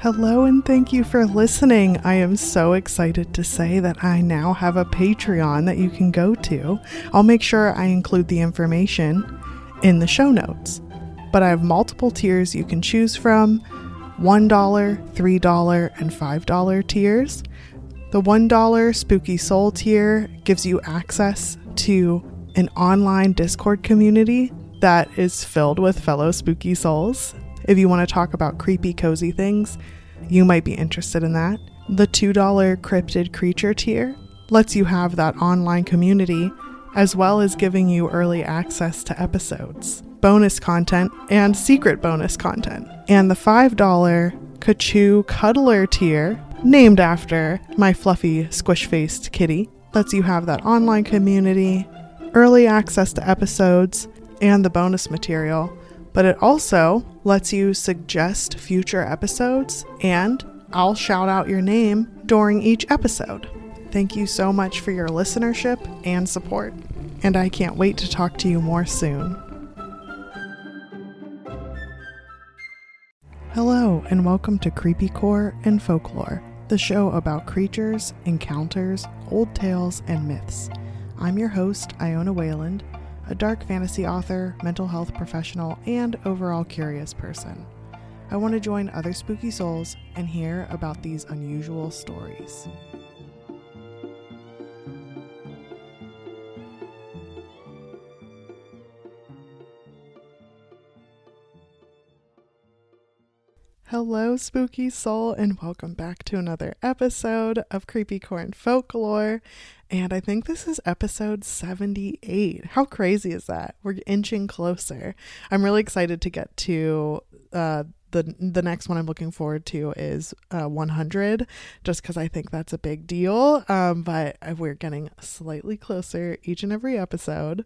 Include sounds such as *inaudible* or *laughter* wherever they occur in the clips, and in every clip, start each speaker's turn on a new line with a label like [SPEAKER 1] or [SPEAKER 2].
[SPEAKER 1] Hello, and thank you for listening. I am so excited to say that I now have a Patreon that you can go to. I'll make sure I include the information in the show notes. But I have multiple tiers you can choose from $1, $3, and $5 tiers. The $1 Spooky Soul tier gives you access to an online Discord community that is filled with fellow spooky souls. If you want to talk about creepy, cozy things, you might be interested in that. The $2 Cryptid Creature tier lets you have that online community as well as giving you early access to episodes, bonus content, and secret bonus content. And the $5 Kachoo Cuddler tier, named after my fluffy, squish faced kitty, lets you have that online community, early access to episodes, and the bonus material but it also lets you suggest future episodes, and I'll shout out your name during each episode. Thank you so much for your listenership and support, and I can't wait to talk to you more soon. Hello, and welcome to Creepy Core and Folklore, the show about creatures, encounters, old tales, and myths. I'm your host, Iona Wayland a dark fantasy author, mental health professional, and overall curious person. I want to join other spooky souls and hear about these unusual stories. Hello, spooky soul, and welcome back to another episode of Creepy Core and Folklore. And I think this is episode 78. How crazy is that? We're inching closer. I'm really excited to get to uh, the the next one I'm looking forward to is uh, 100, just because I think that's a big deal. Um, but we're getting slightly closer each and every episode.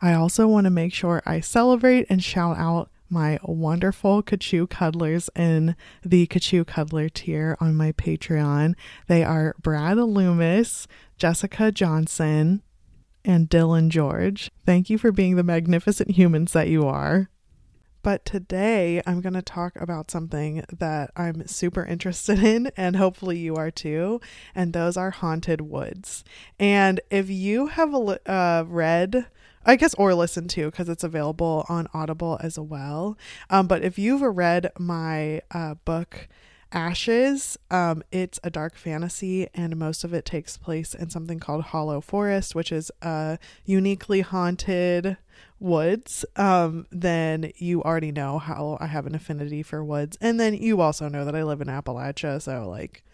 [SPEAKER 1] I also want to make sure I celebrate and shout out my wonderful Kachoo cuddlers in the Kachoo cuddler tier on my Patreon. They are Brad Loomis, Jessica Johnson, and Dylan George. Thank you for being the magnificent humans that you are. But today I'm going to talk about something that I'm super interested *laughs* in, and hopefully you are too. And those are haunted woods. And if you have uh, read I guess or listen to because it's available on Audible as well. Um, but if you've read my uh, book Ashes, um, it's a dark fantasy, and most of it takes place in something called Hollow Forest, which is a uniquely haunted woods. Um, then you already know how I have an affinity for woods, and then you also know that I live in Appalachia, so like,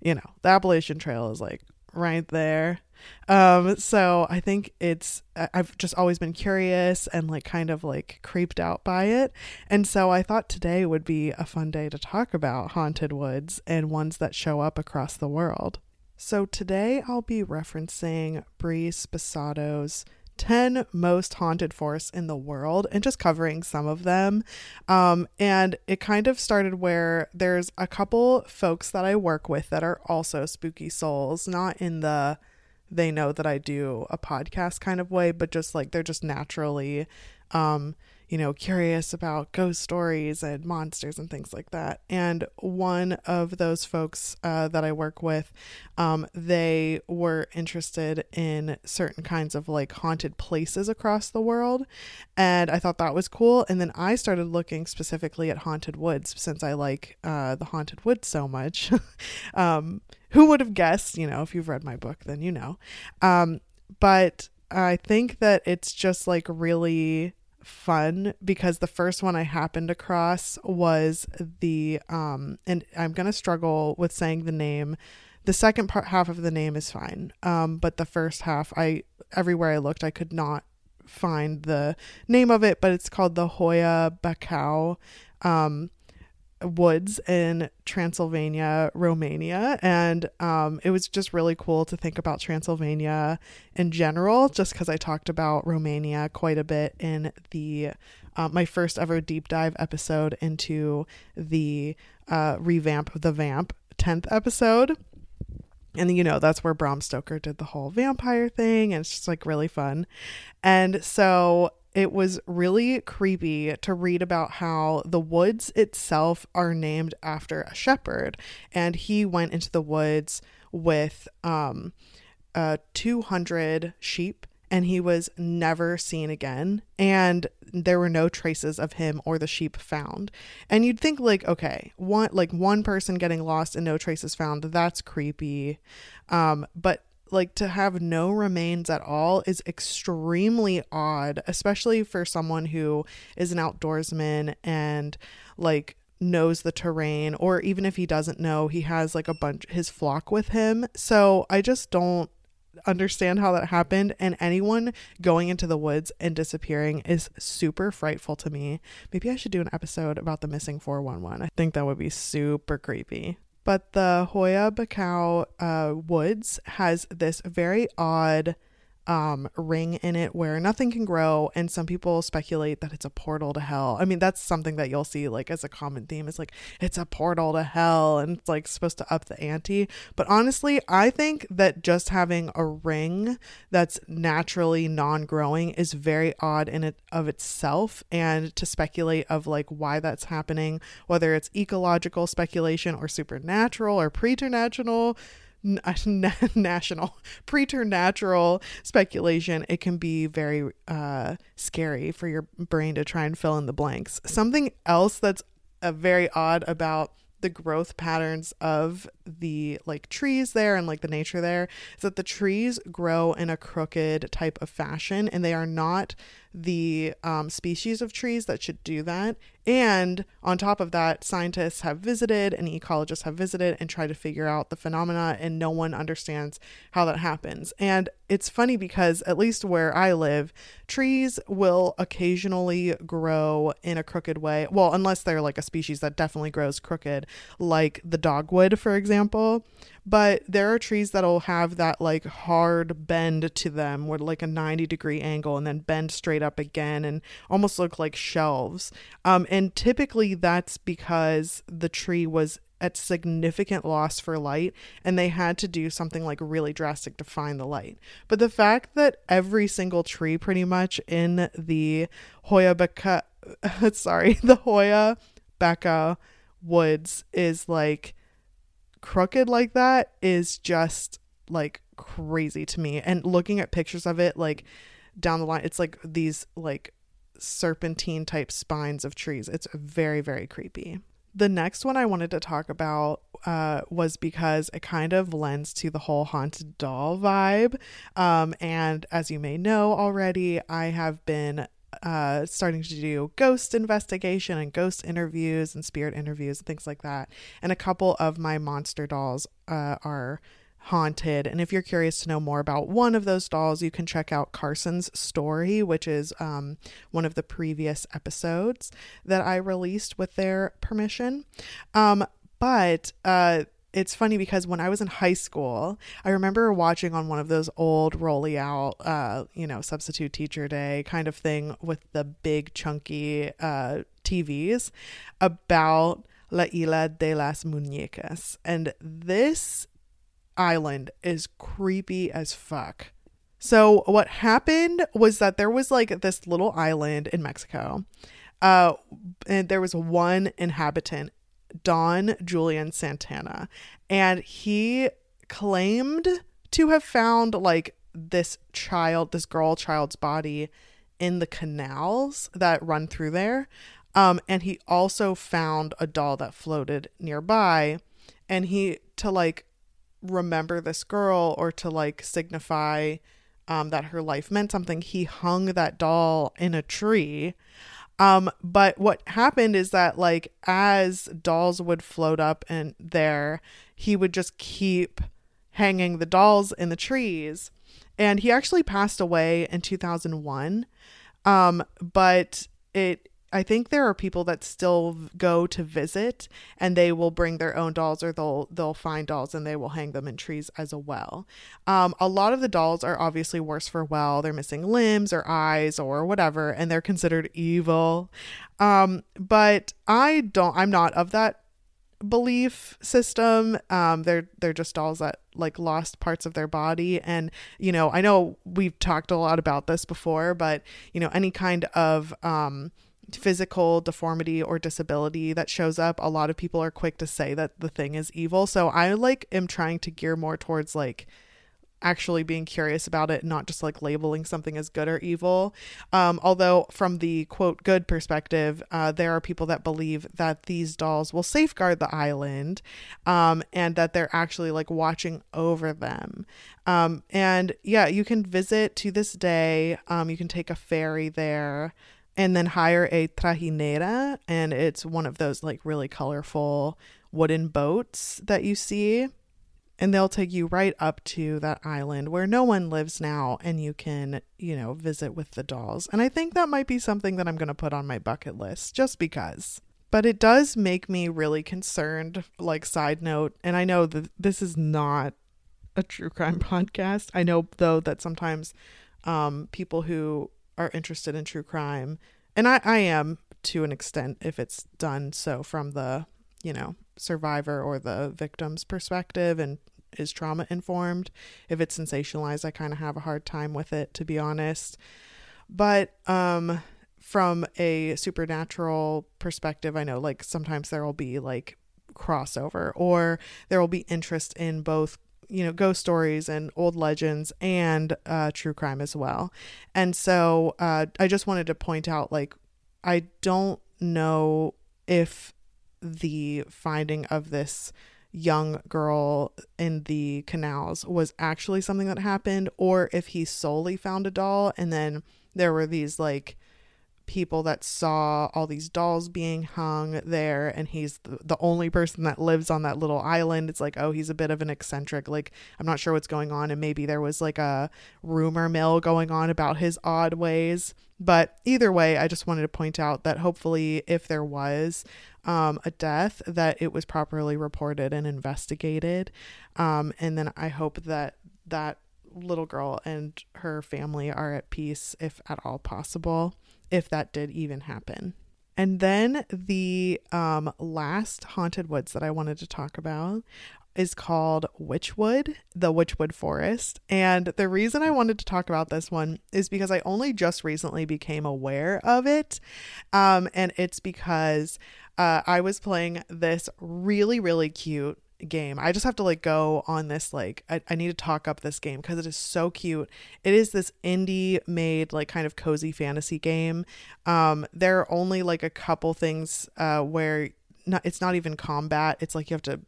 [SPEAKER 1] you know, the Appalachian Trail is like right there. Um, so I think it's, I've just always been curious and like kind of like creeped out by it. And so I thought today would be a fun day to talk about haunted woods and ones that show up across the world. So today I'll be referencing Bree Sposato's 10 most haunted forests in the world and just covering some of them. Um, and it kind of started where there's a couple folks that I work with that are also spooky souls, not in the they know that I do a podcast kind of way, but just like they're just naturally um you know, curious about ghost stories and monsters and things like that. And one of those folks uh, that I work with, um, they were interested in certain kinds of like haunted places across the world. And I thought that was cool. And then I started looking specifically at haunted woods since I like uh, the haunted woods so much. *laughs* um, who would have guessed, you know, if you've read my book, then you know. Um, but I think that it's just like really fun because the first one I happened across was the um and I'm going to struggle with saying the name. The second part half of the name is fine. Um but the first half I everywhere I looked I could not find the name of it, but it's called the Hoia Bacău. Um woods in Transylvania, Romania. And um, it was just really cool to think about Transylvania in general, just because I talked about Romania quite a bit in the uh, my first ever deep dive episode into the uh, revamp of the Vamp 10th episode. And you know, that's where Bram Stoker did the whole vampire thing, and it's just like really fun. And so it was really creepy to read about how the woods itself are named after a shepherd, and he went into the woods with um, uh, 200 sheep and he was never seen again. And there were no traces of him or the sheep found. And you'd think like okay one like one person getting lost and no traces found that's creepy. Um but like to have no remains at all is extremely odd especially for someone who is an outdoorsman and like knows the terrain or even if he doesn't know he has like a bunch his flock with him. So i just don't understand how that happened and anyone going into the woods and disappearing is super frightful to me. Maybe i should do an episode about the missing 411 i think that would be super creepy but the Hoia bacoa uh, woods has this very odd um, ring in it where nothing can grow, and some people speculate that it's a portal to hell. I mean, that's something that you'll see like as a common theme. It's like it's a portal to hell, and it's like supposed to up the ante. But honestly, I think that just having a ring that's naturally non-growing is very odd in it of itself, and to speculate of like why that's happening, whether it's ecological speculation or supernatural or preternatural *laughs* national preternatural speculation it can be very uh, scary for your brain to try and fill in the blanks something else that's uh, very odd about the growth patterns of the like trees there and like the nature there is that the trees grow in a crooked type of fashion and they are not the um, species of trees that should do that. And on top of that, scientists have visited and ecologists have visited and tried to figure out the phenomena, and no one understands how that happens. And it's funny because, at least where I live, trees will occasionally grow in a crooked way. Well, unless they're like a species that definitely grows crooked, like the dogwood, for example but there are trees that'll have that like hard bend to them with like a 90 degree angle and then bend straight up again and almost look like shelves um, and typically that's because the tree was at significant loss for light and they had to do something like really drastic to find the light but the fact that every single tree pretty much in the Hoia bacoa *laughs* sorry the hoia bacoa woods is like crooked like that is just like crazy to me. And looking at pictures of it, like down the line, it's like these like serpentine type spines of trees. It's very, very creepy. The next one I wanted to talk about uh, was because it kind of lends to the whole haunted doll vibe. Um, and as you may know already, I have been uh, starting to do ghost investigation and ghost interviews and spirit interviews and things like that. And a couple of my monster dolls uh, are haunted. And if you're curious to know more about one of those dolls, you can check out Carson's story, which is um, one of the previous episodes that I released with their permission. Um, but uh, it's funny because when I was in high school, I remember watching on one of those old rolly out, uh, you know, substitute teacher day kind of thing with the big chunky uh, TVs about La Isla de las Muñecas. And this island is creepy as fuck. So what happened was that there was like this little island in Mexico. Uh, and there was one inhabitant Don Julian Santana, and he claimed to have found like this child, this girl child's body in the canals that run through there. Um, and he also found a doll that floated nearby. And he, to like remember this girl or to like signify um, that her life meant something, he hung that doll in a tree. Um, but what happened is that like as dolls would float up and there, he would just keep hanging the dolls in the trees. And he actually passed away in 2001. Um, but it I think there are people that still go to visit and they will bring their own dolls or they'll they'll find dolls and they will hang them in trees as well. Um, a lot of the dolls are obviously worse for well. They're missing limbs or eyes or whatever and they're considered evil. Um, but I don't I'm not of that belief system. Um, they're they're just dolls that like lost parts of their body, and you know, I know we've talked a lot about this before, but you know, any kind of um, physical deformity or disability that shows up, a lot of people are quick to say that the thing is evil. So I like am trying to gear more towards like actually being curious about it, not just like labeling something as good or evil. Um, although, from the quote good perspective, uh, there are people that believe that these dolls will safeguard the island um, and that they're actually like watching over them. Um, and yeah, you can visit to this day. Um, you can take a ferry there and then hire a trajinera, and it's one of those like really colorful wooden boats that you see and they'll take you right up to that island where no one lives now and you can you know visit with the dolls. And i think that might be something that i'm going to put on my bucket list just because. But it does make me really concerned like side note and i know that this is not a true crime *laughs* podcast. I know though that sometimes um, people who are interested in true crime and I, I am to an extent if it's done so from the you know survivor or the victim's perspective and is trauma informed. If it's sensationalized, I kind of have a hard time with it, to be honest. But um, from a supernatural perspective, I know like sometimes there will be like crossover or there will be interest in both you know ghost stories and old legends and uh, true crime as well. And so uh, i just wanted to point out like i don't know if the finding of this young girl in the canals was actually something that happened or if he solely found a doll and then there were these like people that saw all these dolls being hung there and he's the, the only person that lives on that little island. It's like oh he's a bit of an eccentric. Like i'm not sure what's going on and maybe there was like a rumor mill going on about his odd ways. But either way i just wanted to point out that hopefully if there was um, a death that it was properly reported and investigated. Um, and then i hope that that little girl and her family are at peace if at all possible if that did even happen. And then the um, last haunted woods that I wanted to talk about is called Wychwood, the Wychwood Forest. And the reason I wanted to talk about this one is because I only just recently became aware of it. Um, and it's because uh, I was playing this really, really cute game. I just have to like go on this like I, I need to talk up this game because it is so cute. It is this indie made like kind of cozy fantasy game. Um there are only like a couple things uh where not it's not even combat. It's like you have to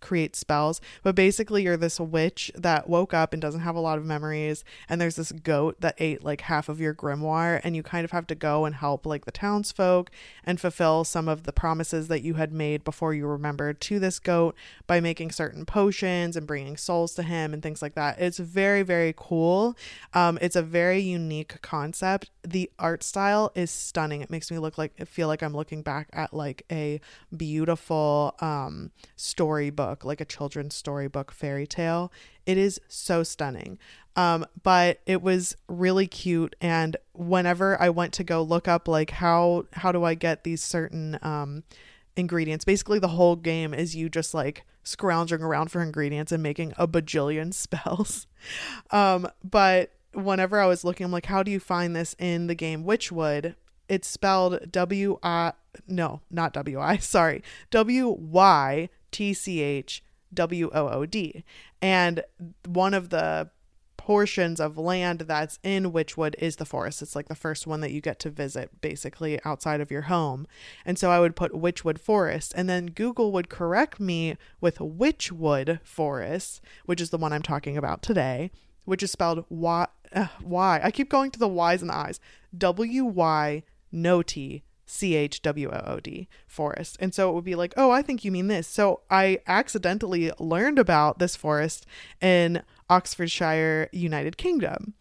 [SPEAKER 1] create spells. But basically, you're this witch that woke up and doesn't have a lot of memories. And there's this goat that ate like half of your grimoire. And you kind of have to go and help like the townsfolk and fulfill some of the promises that you had made before you remembered to this goat by making certain potions and bringing souls to him and things like that. It's very, very cool. Um, it's a very unique concept. The art style is stunning. It makes me look like, it feel like I'm looking back at like a beautiful um, storybook book, like a children's storybook fairy tale. It is so stunning. Um, but it was really cute. And whenever I went to go look up, like how how do I get these certain um, ingredients? Basically, the whole game is you just like scrounging around for ingredients and making a bajillion *laughs* spells. um, but whenever I was looking, I'm like, how do you find this in the game Wytchwood? It's spelled W I no, not W I, *laughs* sorry. W Y T C H W O O D. And one of the portions of land that's in Wytchwood is the forest. It's like the first one that you get to visit basically outside of your home. And so I would put Wytchwood Forest and then Google would correct me with Wychwood Forest, which is the one I'm talking about today, which is spelled Y uh, Y. I keep going to the Y's and the I's. W Y no T C H W O O D, forest. And so it would be like, oh, I think you mean this. So I accidentally learned about this forest in Oxfordshire, United Kingdom.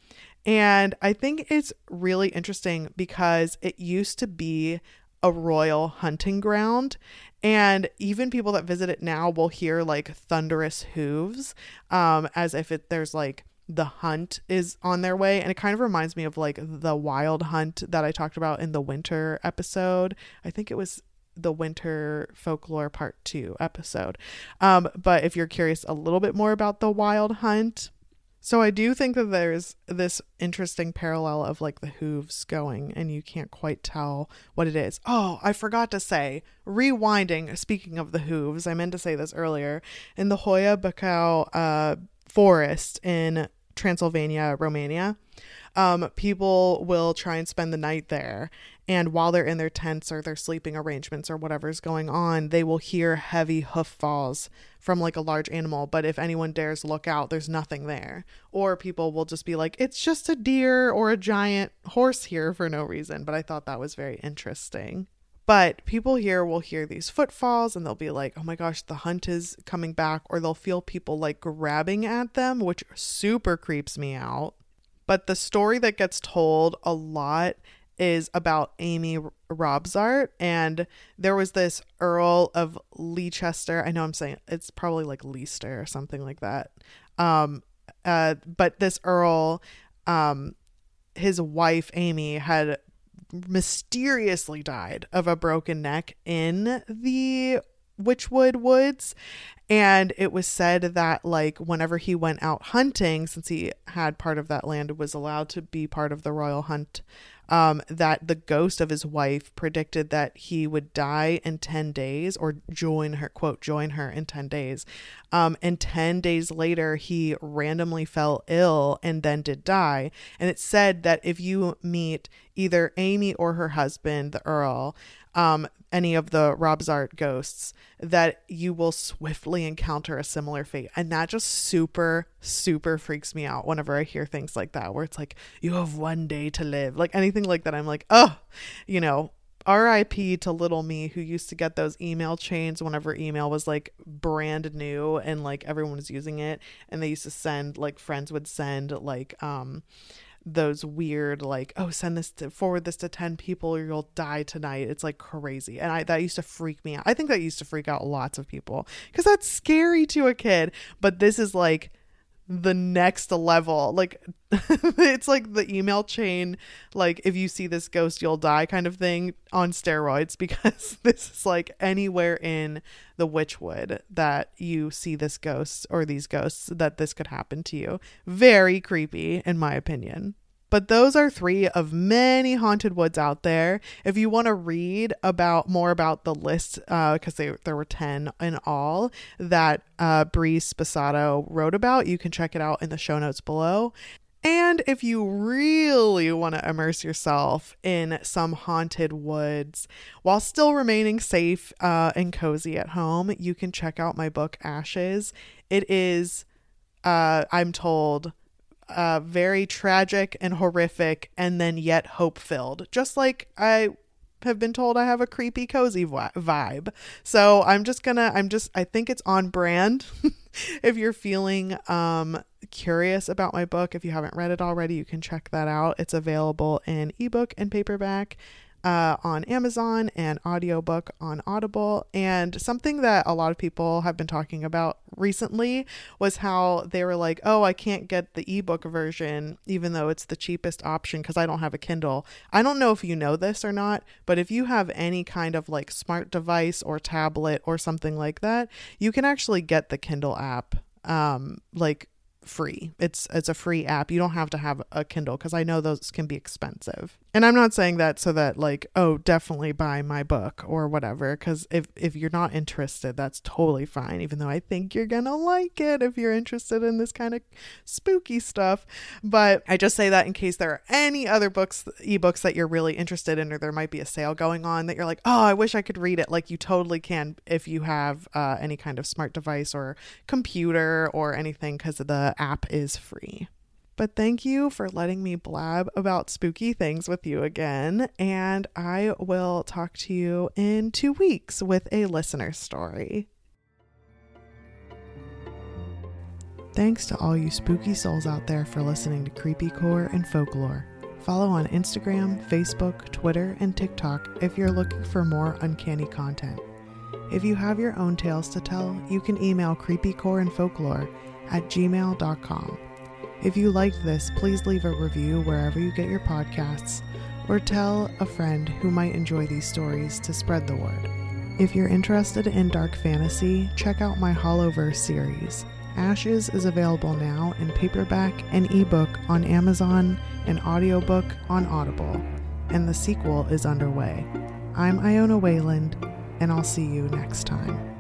[SPEAKER 1] And I think it's really interesting because it used to be a royal hunting ground. And even people that visit it now will hear like thunderous hooves, um, as if it, there's like the hunt is on their way and it kind of reminds me of like the wild hunt that I talked about in the winter episode. I think it was the winter folklore part two episode. Um, but if you're curious a little bit more about the wild hunt, so I do think that there's this interesting parallel of like the hooves going and you can't quite tell what it is. Oh, I forgot to say, rewinding, speaking of the hooves, I meant to say this earlier. In the Hoia Bacău uh, forest in Transylvania, Romania, um, people will try and spend the night there. And while they're in their tents or their sleeping arrangements or whatever's going on, they will hear heavy hoof falls from like a large animal. But if anyone dares look out, there's nothing there. Or people will just be like, it's just a deer or a giant horse here for no reason. But I thought that was very interesting. But people here will hear these footfalls and they'll be like, oh my gosh, the hunt is coming back. Or they'll feel people like grabbing at them, which super creeps me out. But the story that gets told a lot is about Amy Robsart. And there was this Earl of Leicester. I know I'm saying it's probably like Leicester or something like that. Um, uh, but this Earl, um, his wife Amy had mysteriously died of a broken neck in the Wychwood Woods. And it was said that, like, whenever he went out hunting, since he had part of that land, was allowed to be part of the royal hunt, um, that the ghost of his wife predicted that he would die in 10 days or join her, quote, join her in 10 days. Um, and 10 days later, he randomly fell ill and then did die. And it said that if you meet either Amy or her husband, the Earl, um, any of the Robsart ghosts, that you will swiftly encounter a similar fate. And that just super, super freaks me out whenever I hear things like that, where it's like, you have one day to live. Like anything like that, I'm like, oh, you know, RIP to little me who used to get those email chains whenever email was like brand new and like everyone was using it. And they used to send like friends would send like um those weird like oh send this to forward this to 10 people or you'll die tonight. It's like crazy. And i that used to freak me out. I think that used to freak out lots of people because that's scary to a kid. But this is like the next level. Like *laughs* it's like the email chain like if you see this ghost you'll die kind of thing on steroids *laughs* because this is like anywhere in the wychwood that you see this ghost or these ghosts that this could happen to you. Very creepy in my opinion but those are three of many haunted woods out there. If you want to read about more about the list, because uh, there were 10 in all that uh, Bree Sposato wrote about, you can check it out in the show notes below. And if you really want to immerse yourself in some haunted woods while still remaining safe uh, and cozy at home, you can check out my book, Ashes. It is, uh, I'm told, uh, very tragic and horrific, and then yet hope filled. Just like I have been told I have a creepy, cozy vibe. So I'm just gonna, I'm just, I think it's on brand. *laughs* if you're feeling um, curious about my book, if you haven't read it already, you can check that out. It's available in ebook and paperback uh, on Amazon and audiobook on Audible. And something that a lot of people have been talking about recently was how they were like, oh, I can't get the ebook version, even though it's the cheapest option because I don't have a Kindle. I don't know if you know this or not, but if you have any kind of like smart device or tablet or something like that, you can actually get the Kindle app um like free. It's it's a free app. You don't have to have a Kindle because I know those can be expensive. And I'm not saying that so that like oh definitely buy my book or whatever because if if you're not interested that's totally fine. Even though I think you're gonna like it if you're interested in this kind of spooky stuff. But I just say that in case there are any other books ebooks that you're really interested in or there might be a sale going on that you're like oh I wish I could read it. Like you totally can if you have uh, any kind of smart device or computer or anything because the app is free. But thank you for letting me blab about spooky things with you again. And I will talk to you in two weeks with a listener story. Thanks to all you spooky souls out there for listening to Creepy Core and Folklore. Follow on Instagram, Facebook, Twitter, and TikTok if you're looking for more uncanny content. If you have your own tales to tell, you can email creepycore and folklore at gmail.com. If you liked this, please leave a review wherever you get your podcasts or tell a friend who might enjoy these stories to spread the word. If you're interested in dark fantasy, check out my Hollowverse series. Ashes is available now in paperback and ebook on Amazon and audiobook on Audible, and the sequel is underway. I'm Iona Wayland, and I'll see you next time.